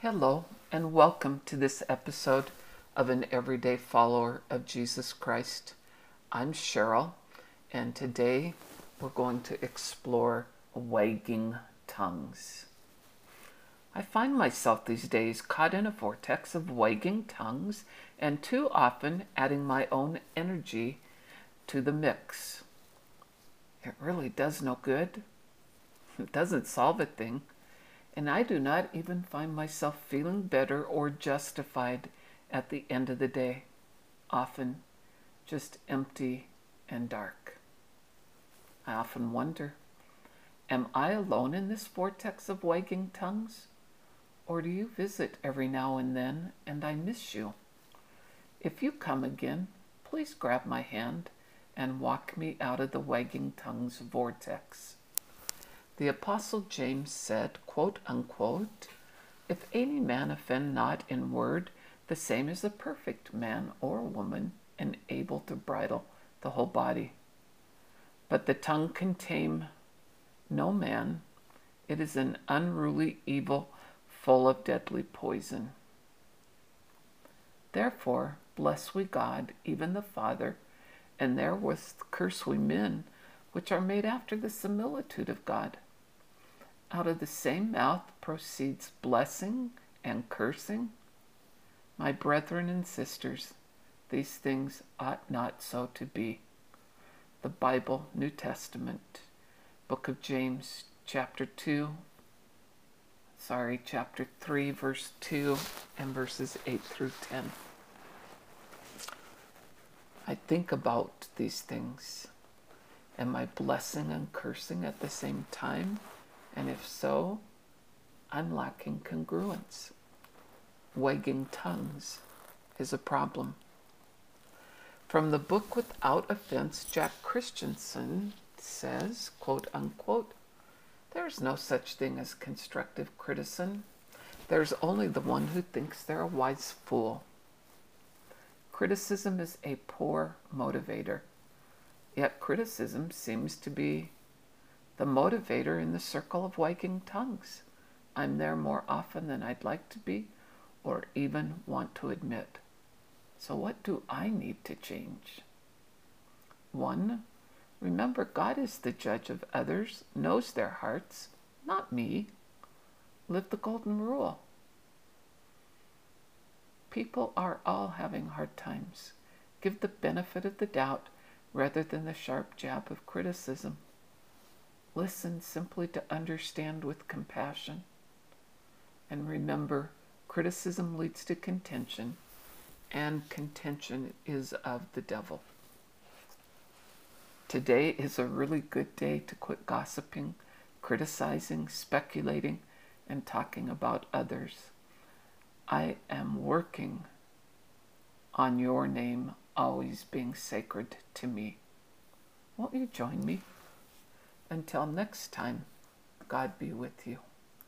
Hello, and welcome to this episode of An Everyday Follower of Jesus Christ. I'm Cheryl, and today we're going to explore wagging tongues. I find myself these days caught in a vortex of wagging tongues and too often adding my own energy to the mix. It really does no good. It doesn't solve a thing and I do not even find myself feeling better or justified at the end of the day. Often just empty and dark. I often wonder Am I alone in this vortex of wagging tongues? Or do you visit every now and then and I miss you? If you come again, please grab my hand and walk me out of the wagging tongues vortex. The Apostle James said, quote unquote, If any man offend not in word, the same is a perfect man or woman, and able to bridle the whole body. But the tongue can tame no man. It is an unruly evil full of deadly poison. Therefore, bless we God, even the Father, and therewith curse we men, which are made after the similitude of God. Out of the same mouth proceeds blessing and cursing. My brethren and sisters, these things ought not so to be. The Bible, New Testament, Book of James, chapter 2, sorry, chapter 3, verse 2, and verses 8 through 10. I think about these things. Am I blessing and cursing at the same time? And if so, I'm lacking congruence. Wagging tongues is a problem. From the book Without Offense, Jack Christianson says, quote unquote, there's no such thing as constructive criticism. There's only the one who thinks they're a wise fool. Criticism is a poor motivator, yet criticism seems to be the motivator in the circle of wagging tongues. I'm there more often than I'd like to be or even want to admit. So, what do I need to change? One, remember God is the judge of others, knows their hearts, not me. Live the golden rule. People are all having hard times. Give the benefit of the doubt rather than the sharp jab of criticism. Listen simply to understand with compassion. And remember, criticism leads to contention, and contention is of the devil. Today is a really good day to quit gossiping, criticizing, speculating, and talking about others. I am working on your name always being sacred to me. Won't you join me? Until next time, God be with you.